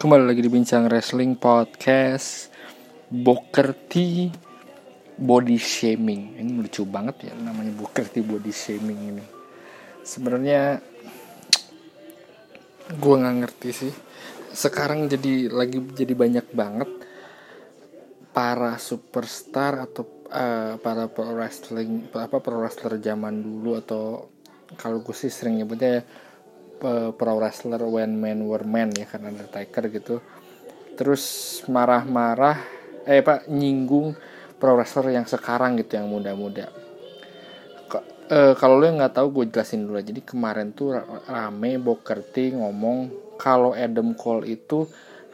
Kembali lagi di Bincang Wrestling Podcast. Booker T Body Shaming. Ini lucu banget ya namanya Booker T Body Shaming ini. Sebenarnya Gue gak ngerti sih. Sekarang jadi lagi jadi banyak banget Para superstar atau uh, para pro wrestling apa pro wrestler zaman dulu atau kalau gue sih sering nyebutnya ya, pro wrestler when men were men ya karena Undertaker gitu. Terus marah-marah eh pak nyinggung pro wrestler yang sekarang gitu yang muda-muda. E, kalau lo yang nggak tahu gue jelasin dulu. Jadi kemarin tuh rame Booker T ngomong kalau Adam Cole itu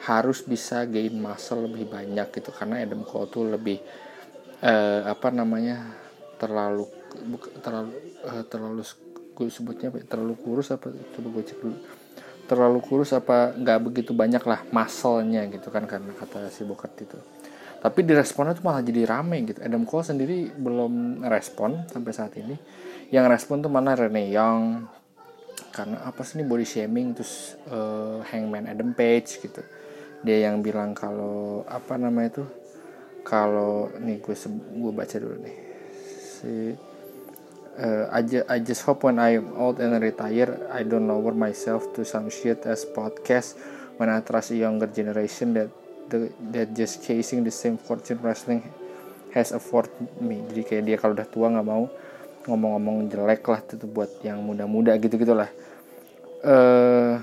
harus bisa gain muscle lebih banyak gitu karena Adam Cole tuh lebih eh, apa namanya terlalu terlalu uh, terlalu gue sebutnya apa, ya, terlalu kurus apa? Coba gue cek dulu. Terlalu kurus apa nggak begitu banyak lah masalnya gitu kan karena kata si Bokat itu. Tapi di responnya tuh malah jadi rame gitu. Adam Cole sendiri belum respon sampai saat ini. Yang respon tuh mana Rene Young. Karena apa sih ini body shaming terus uh, Hangman Adam Page gitu. Dia yang bilang kalau apa namanya itu kalau nih gue gue baca dulu nih. Si uh, I, ju I just hope when I'm old and retire, I don't lower myself to some shit as podcast when I trust a younger generation that the, that just chasing the same fortune wrestling has afford me. Jadi kayak dia kalau udah tua nggak mau ngomong-ngomong jelek lah itu buat yang muda-muda gitu gitulah. Eh, uh,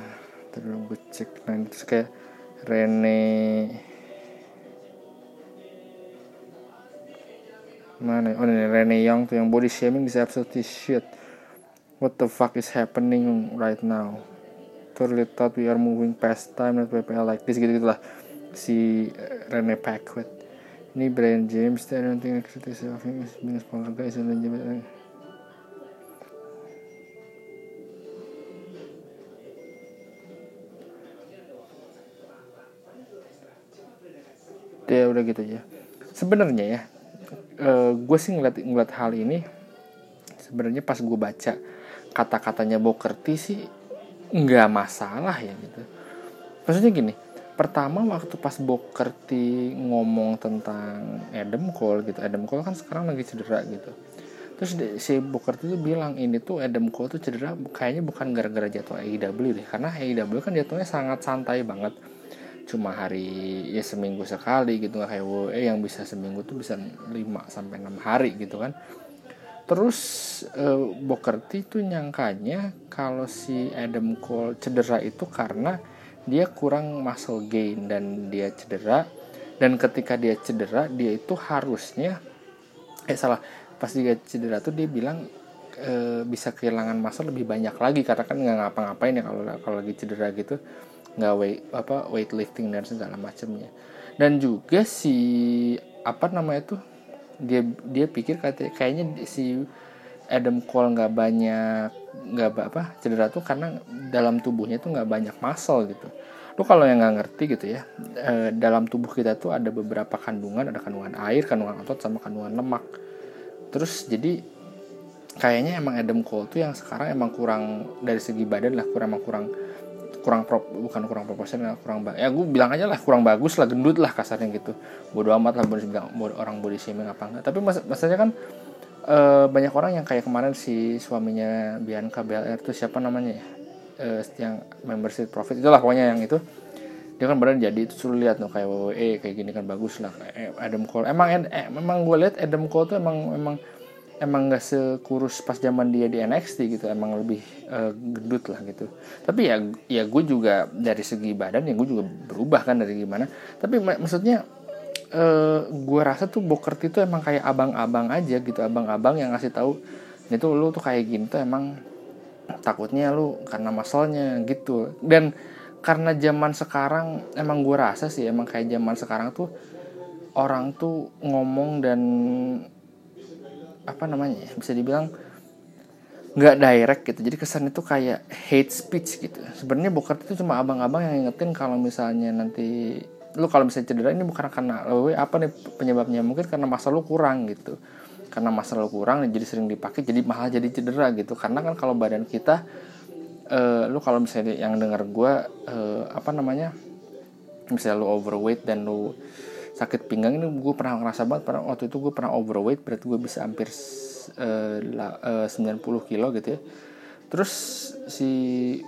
terus gue cek nah terus kayak Rene mana oh ini Rene Young tuh yang body shaming is absolutely shit. What the fuck is happening right now? Totally thought we are moving past time that PPL like this gitu gitulah. Si eh, Rene Packwood ini Brian James I don't think I criticize of him as being a smaller guy and James ya udah gitu aja. Sebenarnya ya uh, gue sih ngeliat ngeliat hal ini sebenarnya pas gue baca kata-katanya Bokerti sih nggak masalah ya gitu. Maksudnya gini pertama waktu pas Bokerti ngomong tentang Adam Cole gitu Adam Cole kan sekarang lagi cedera gitu. Terus si Bokerti tuh bilang ini tuh Adam Cole tuh cedera kayaknya bukan gara-gara jatuh AEW deh. Karena AEW kan jatuhnya sangat santai banget cuma hari ya seminggu sekali gitu nggak kayak WE yang bisa seminggu tuh bisa 5 sampai enam hari gitu kan. Terus uh, Bokerti tuh nyangkanya kalau si Adam Cole cedera itu karena dia kurang muscle gain dan dia cedera. Dan ketika dia cedera dia itu harusnya eh salah pas dia cedera tuh dia bilang e, bisa kehilangan muscle lebih banyak lagi. Karena kan nggak ngapa-ngapain ya kalau kalau lagi cedera gitu nggak weight apa weightlifting dan segala macamnya. Dan juga si apa namanya tuh dia dia pikir katanya kayaknya si Adam Cole nggak banyak nggak apa cedera tuh karena dalam tubuhnya tuh nggak banyak muscle gitu. Lu kalau yang nggak ngerti gitu ya e, dalam tubuh kita tuh ada beberapa kandungan ada kandungan air kandungan otot sama kandungan lemak. Terus jadi kayaknya emang Adam Cole tuh yang sekarang emang kurang dari segi badan lah kurang kurang kurang pro, bukan kurang proporsional kurang ya gue bilang aja lah kurang bagus lah gendut lah kasarnya gitu. Bodo amat lah orang body shaming apa enggak. Tapi mas maksudnya kan e, banyak orang yang kayak kemarin si suaminya Bianca Belair itu siapa namanya ya? E, yang membership profit itulah pokoknya yang itu. Dia kan badan jadi itu suruh lihat tuh kayak WWE kayak gini kan bagus lah Adam Cole. Emang eh, memang gue lihat Adam Cole tuh emang emang emang gak sekurus pas zaman dia di NXT gitu emang lebih uh, gendut lah gitu. Tapi ya ya gue juga dari segi badan ya gue juga berubah kan dari gimana. Tapi mak maksudnya uh, gue rasa tuh Booker itu emang kayak abang-abang aja gitu abang-abang yang ngasih tahu itu lu tuh kayak gini tuh emang takutnya lu karena masalnya gitu. Dan karena zaman sekarang emang gue rasa sih emang kayak zaman sekarang tuh orang tuh ngomong dan apa namanya ya bisa dibilang nggak direct gitu. Jadi kesan itu kayak hate speech gitu. Sebenarnya Bokar itu cuma abang-abang yang ingetin kalau misalnya nanti lu kalau misalnya cedera ini bukan karena lu apa nih penyebabnya? Mungkin karena masa lu kurang gitu. Karena masa lu kurang jadi sering dipakai jadi malah jadi cedera gitu. Karena kan kalau badan kita uh, lu kalau misalnya yang dengar gue uh, apa namanya misalnya lu overweight dan lu sakit pinggang ini gue pernah ngerasa banget pernah waktu itu gue pernah overweight berarti gue bisa hampir uh, uh, 90 kilo gitu ya. Terus si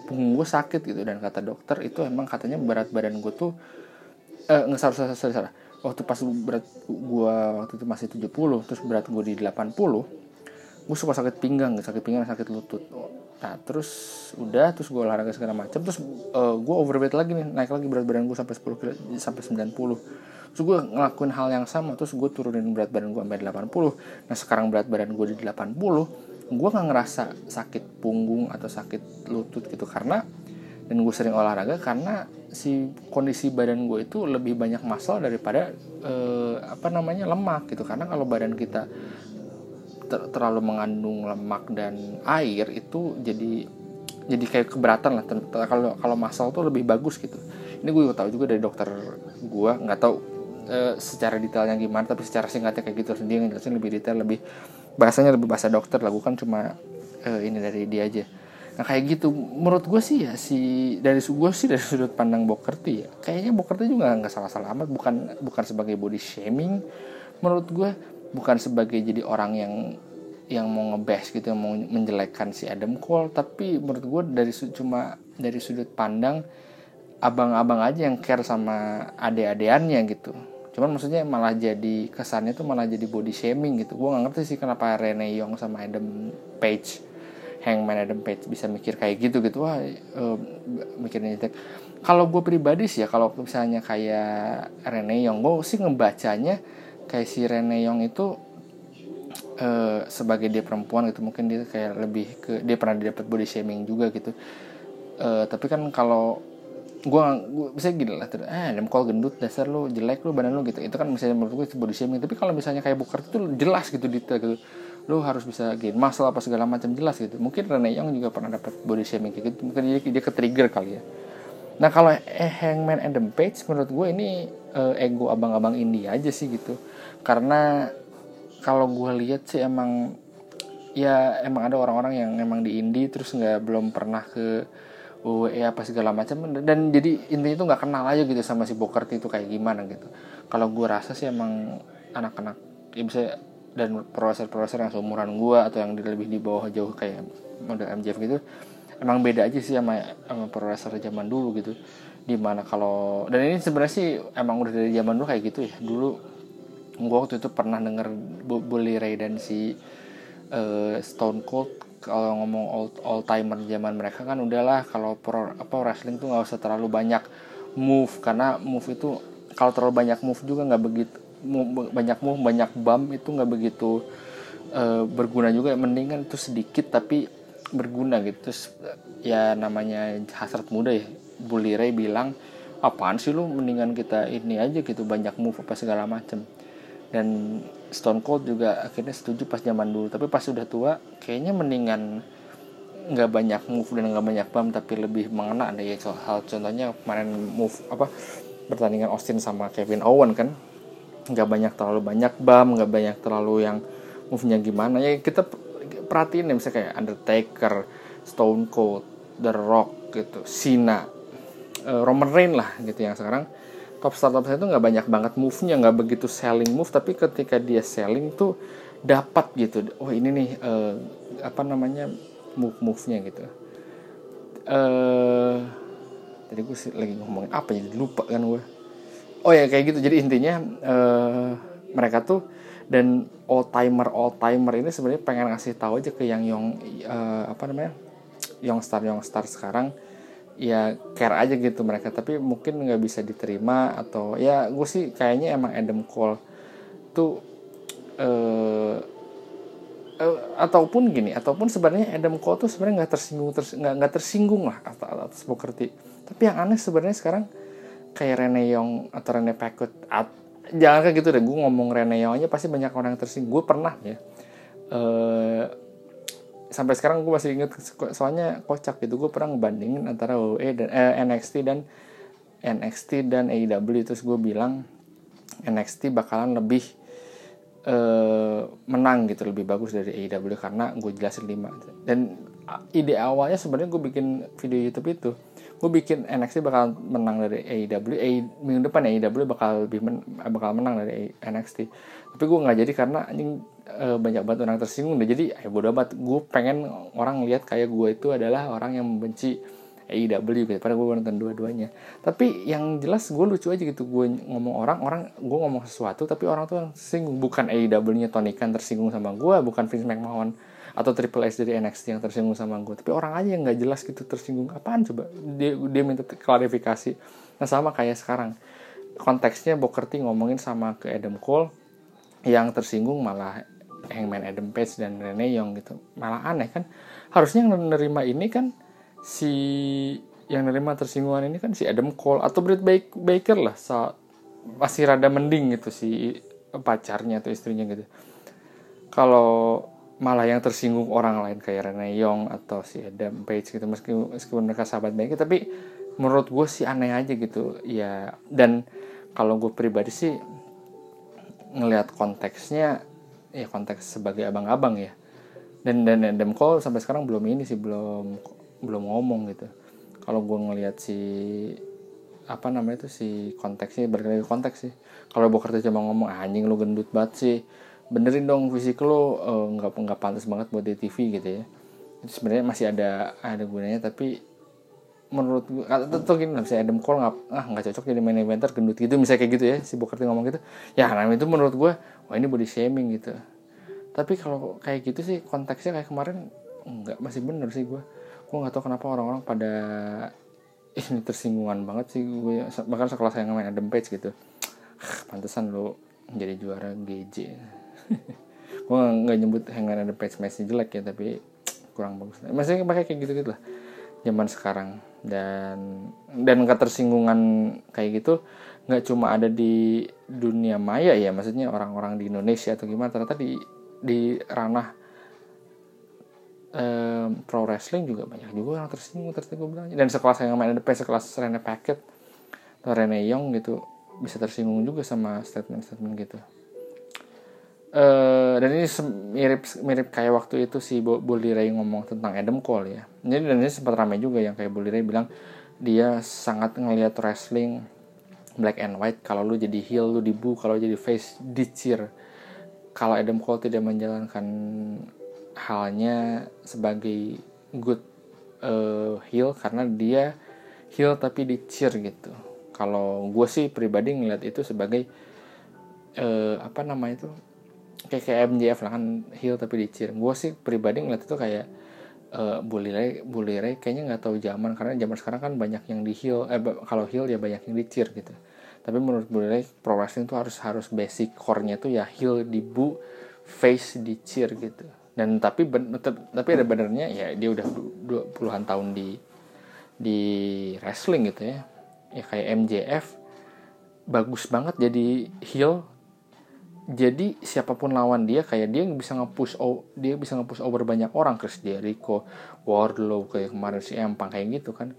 punggung gue sakit gitu dan kata dokter itu emang katanya berat badan gue tuh eh nggak salah salah salah, waktu pas berat gue waktu itu masih 70 terus berat gue di 80 gue suka sakit pinggang sakit pinggang sakit lutut. Nah terus udah terus gue olahraga segala macam terus uh, gue overweight lagi nih naik lagi berat badan gue sampai 10 kilo sampai 90 terus gue ngelakuin hal yang sama terus gue turunin berat badan gue sampai 80 nah sekarang berat badan gue di 80 gue nggak ngerasa sakit punggung atau sakit lutut gitu karena dan gue sering olahraga karena si kondisi badan gue itu lebih banyak masal daripada eh, apa namanya lemak gitu. Karena kalau badan kita ter terlalu mengandung lemak dan air itu jadi jadi kayak keberatan lah. Kalau kalau masal tuh lebih bagus gitu. Ini gue tahu juga dari dokter gue nggak tahu e, secara detailnya gimana tapi secara singkatnya kayak gitu. Sendiri ngejelasin lebih detail lebih bahasanya lebih bahasa dokter lah. Gue kan cuma uh, ini dari dia aja. Nah kayak gitu. Menurut gue sih ya si dari gue sih dari sudut pandang Bokerti ya kayaknya Bokerti juga nggak salah-salah amat bukan bukan sebagai body shaming menurut gue bukan sebagai jadi orang yang yang mau ngebes gitu yang mau menjelekkan si Adam Cole. Tapi menurut gue dari cuma dari sudut pandang abang-abang aja yang care sama ade-adeannya gitu cuman maksudnya malah jadi kesannya tuh malah jadi body shaming gitu. Gue nggak ngerti sih kenapa Rene Young sama Adam Page Hangman Adam Page bisa mikir kayak gitu gitu. Wah uh, mikirnya itu. Kalau gue pribadi sih ya kalau misalnya kayak Rene Young gue sih ngebacanya kayak si Rene Young itu uh, sebagai dia perempuan gitu mungkin dia kayak lebih ke dia pernah dapat body shaming juga gitu. Uh, tapi kan kalau gue bisa gini lah eh Adam Cole gendut dasar lu jelek lu badan lu gitu itu kan misalnya menurut gue body shaming. Tapi kalau misalnya kayak Booker itu jelas gitu detail gitu lu harus bisa gain muscle apa segala macam jelas gitu. Mungkin Rene Young juga pernah dapat body shaming kayak gitu mungkin dia, dia ke trigger kali ya. Nah kalau eh, Hangman Adam Page menurut gue ini uh, ego abang-abang India aja sih gitu. Karena kalau gue lihat sih emang ya emang ada orang-orang yang emang di indie terus nggak belum pernah ke WWE apa segala macam dan jadi intinya tuh nggak kenal aja gitu sama si Booker itu kayak gimana gitu. Kalau gue rasa sih emang anak-anak ya bisa dan proses-proses yang seumuran gue atau yang lebih di bawah jauh kayak model MJF gitu emang beda aja sih sama, sama proses zaman dulu gitu. Di mana kalau dan ini sebenarnya sih emang udah dari zaman dulu kayak gitu ya. Dulu gue waktu itu pernah denger Bully Ray dan si uh, Stone Cold kalau ngomong old all timer zaman mereka kan udahlah kalau pro apa wrestling tuh nggak usah terlalu banyak move karena move itu kalau terlalu banyak move juga nggak begitu banyak move banyak bump itu nggak begitu uh, berguna juga. Mendingan itu sedikit tapi berguna gitu. Terus ya namanya hasrat muda ya Bully Ray bilang apaan sih lu? Mendingan kita ini aja gitu banyak move apa segala macem. Dan Stone Cold juga akhirnya setuju pas zaman dulu. Tapi pas sudah tua kayaknya mendingan nggak banyak move dan nggak banyak bump tapi lebih mengena deh. Ya hal contohnya kemarin move apa pertandingan Austin sama Kevin Owen kan? Nggak banyak terlalu banyak bump nggak banyak terlalu yang move-nya gimana. Ya kita perhatiin ya misalnya kayak Undertaker Stone Cold The Rock gitu Cena uh, Roman Reigns lah gitu yang sekarang top startup saya itu nggak banyak banget move-nya nggak begitu selling move tapi ketika dia selling tuh dapat gitu. Oh ini nih uh, apa namanya move move-nya gitu. Uh, tadi gue lagi ngomongin apa ya lupa kan gue oh ya kayak gitu. Jadi intinya uh, mereka tuh dan all timer all timer ini sebenarnya pengen ngasih tahu aja ke yang yang uh, apa namanya young star young star sekarang ya care aja gitu mereka. Tapi mungkin nggak bisa diterima atau ya gue sih kayaknya emang Adam Cole tuh uh, uh, ataupun gini ataupun sebenarnya Adam Cole tuh sebenarnya nggak tersinggung nggak nggak tersinggung lah atas, atas Booker tapi yang aneh sebenarnya sekarang kayak Rene Young atau Rene Packard at, jangan kayak gitu deh gue ngomong Rene Young aja pasti banyak orang yang tersinggung. Gue pernah ya uh, sampai sekarang gue masih inget soalnya kocak gitu. Gue pernah ngebandingin antara WWE dan eh, NXT dan NXT dan AEW terus gue bilang NXT bakalan lebih eh, menang gitu lebih bagus dari AEW karena gue jelasin lima. Dan ide awalnya sebenarnya gue bikin video YouTube itu. Gue bikin NXT bakal menang dari AEW A, minggu depan AEW bakal lebih men, bakal menang dari NXT tapi gue nggak jadi karena anjing e, banyak banget orang tersinggung deh. Jadi ya bodo amat. Gue pengen orang lihat kayak gue itu adalah orang yang membenci AEW gitu. Padahal gue nonton dua-duanya. Tapi yang jelas gue lucu aja gitu. Gue ngomong orang orang gue ngomong sesuatu tapi orang tuh singgung bukan AEW-nya Tony Khan tersinggung sama gue bukan Vince McMahon atau Triple H dari NXT yang tersinggung sama gue tapi orang aja yang nggak jelas gitu tersinggung. Apaan coba? Dia dia minta klarifikasi. Nah sama kayak sekarang. Konteksnya Booker ngomongin sama ke Adam Cole yang tersinggung malah Hangman Adam Page dan Rene Young gitu. Malah aneh kan. Harusnya yang menerima ini kan si yang nerima tersinggungan ini kan si Adam Cole atau Britt Baker lah. Sa masih rada mending gitu si pacarnya atau istrinya gitu. Kalau malah yang tersinggung orang lain kayak Rene Young atau si Adam Page gitu. Meskipun, meskipun mereka sahabat baik tapi menurut gue sih aneh aja gitu. Ya dan kalau gue pribadi sih ngelihat konteksnya ya konteks sebagai abang-abang ya. Dan dan Adam Cole sampai sekarang belum ini sih belum belum ngomong gitu. Kalau gue ngelihat si apa namanya itu si konteksnya berkali konteks sih. Kalau Booker tuh cuma ngomong ah, anjing lu gendut banget sih. Benerin dong fisik lo uh, nggak nggak pantas banget buat di TV gitu ya. Sebenarnya masih ada ada gunanya tapi menurut gue atau gini misalnya Adam Cole nggak ah nggak cocok jadi main eventer gendut gitu misalnya kayak gitu ya si Booker ngomong gitu. Ya nah itu menurut gue wah ini body shaming gitu. Tapi kalau kayak gitu sih konteksnya kayak kemarin nggak masih bener sih gue gue nggak tahu kenapa orang-orang pada ini tersinggungan banget sih. Gue bahkan sekelas yang main Adam Page gitu. Pantesan lo jadi juara GJ gue nggak nyebut Hangman Adam Page jelek ya tapi kurang bagus. Masih pakai kayak gitu gitu lah zaman sekarang. Dan dan ketersinggungan kayak gitu nggak cuma ada di dunia maya ya maksudnya orang-orang di Indonesia atau gimana ternyata di di ranah um, pro wrestling juga banyak juga yang tersinggung tersinggung bilang dan sekelas yang main ada sekelas Rene Packet atau Rene Young gitu bisa tersinggung juga sama statement-statement gitu Uh, dan ini mirip mirip kayak waktu itu si Bully Ray ngomong tentang Adam Cole ya. Jadi dan ini sempat ramai juga yang kayak Bully Ray bilang dia sangat ngelihat wrestling black and white. Kalau lu jadi heel lu dibu, kalau jadi face dicir. Kalau Adam Cole tidak menjalankan halnya sebagai good uh, heel karena dia heel tapi di cheer gitu kalau gue sih pribadi ngeliat itu sebagai uh, apa namanya itu kayak kayak MJF lah kan heel tapi di cheer gue sih pribadi ngeliat itu kayak uh, bully bully kayaknya nggak tahu zaman karena zaman sekarang kan banyak yang di heel eh kalau heel ya banyak yang di cheer gitu. Tapi menurut bully pro wrestling tuh harus harus basic core-nya tuh ya heel di bu face di cheer gitu. Dan tapi ben, tapi ada benernya ya dia udah dua puluhan tahun di di wrestling gitu ya. Ya kayak MJF bagus banget jadi heel jadi siapa pun lawan dia kayak dia bisa nge-push dia bisa nge-push over banyak orang. Chris Jericho, Wardlow kayak kemarin si Empang kayak gitu kan.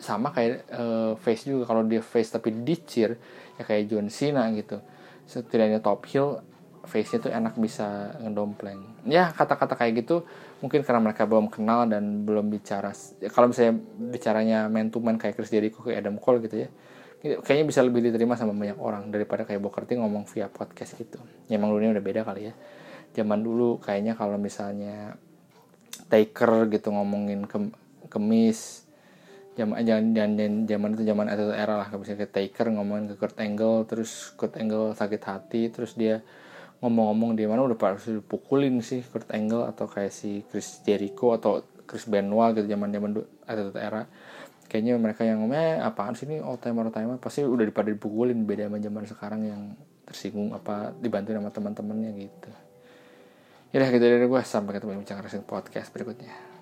Sama kayak uh, face juga. Kalau dia face tapi dicir ya kayak John Cena gitu. Setidaknya top heel face-nya tuh enak bisa ngedompleng. Ya kata-kata kayak gitu mungkin karena mereka belum kenal dan belum bicara kalau misalnya bicaranya man to man kayak Chris Jericho kayak Adam Cole gitu ya kayaknya bisa lebih diterima sama banyak orang daripada kayak Booker T ngomong via podcast gitu. Ya emang dunia udah beda kali ya. Zaman dulu kayaknya kalau misalnya Taker gitu ngomongin ke kemis zaman zaman zaman itu zaman itu era lah. Misalnya kayak Taker ngomongin ke Kurt Angle terus Kurt Angle sakit hati terus dia ngomong-ngomong di mana udah harus dipukulin sih Kurt Angle atau kayak si Chris Jericho atau Chris Benoit gitu zaman zaman atau era kayaknya mereka yang ngomong eh, apaan sih ini? All timer all timer. Pasti udah pada dipukulin beda sama zaman sekarang yang tersinggung apa dibantu sama teman-temannya gitu. Ya udah gitu dari gue sampai ketemu di bincang podcast berikutnya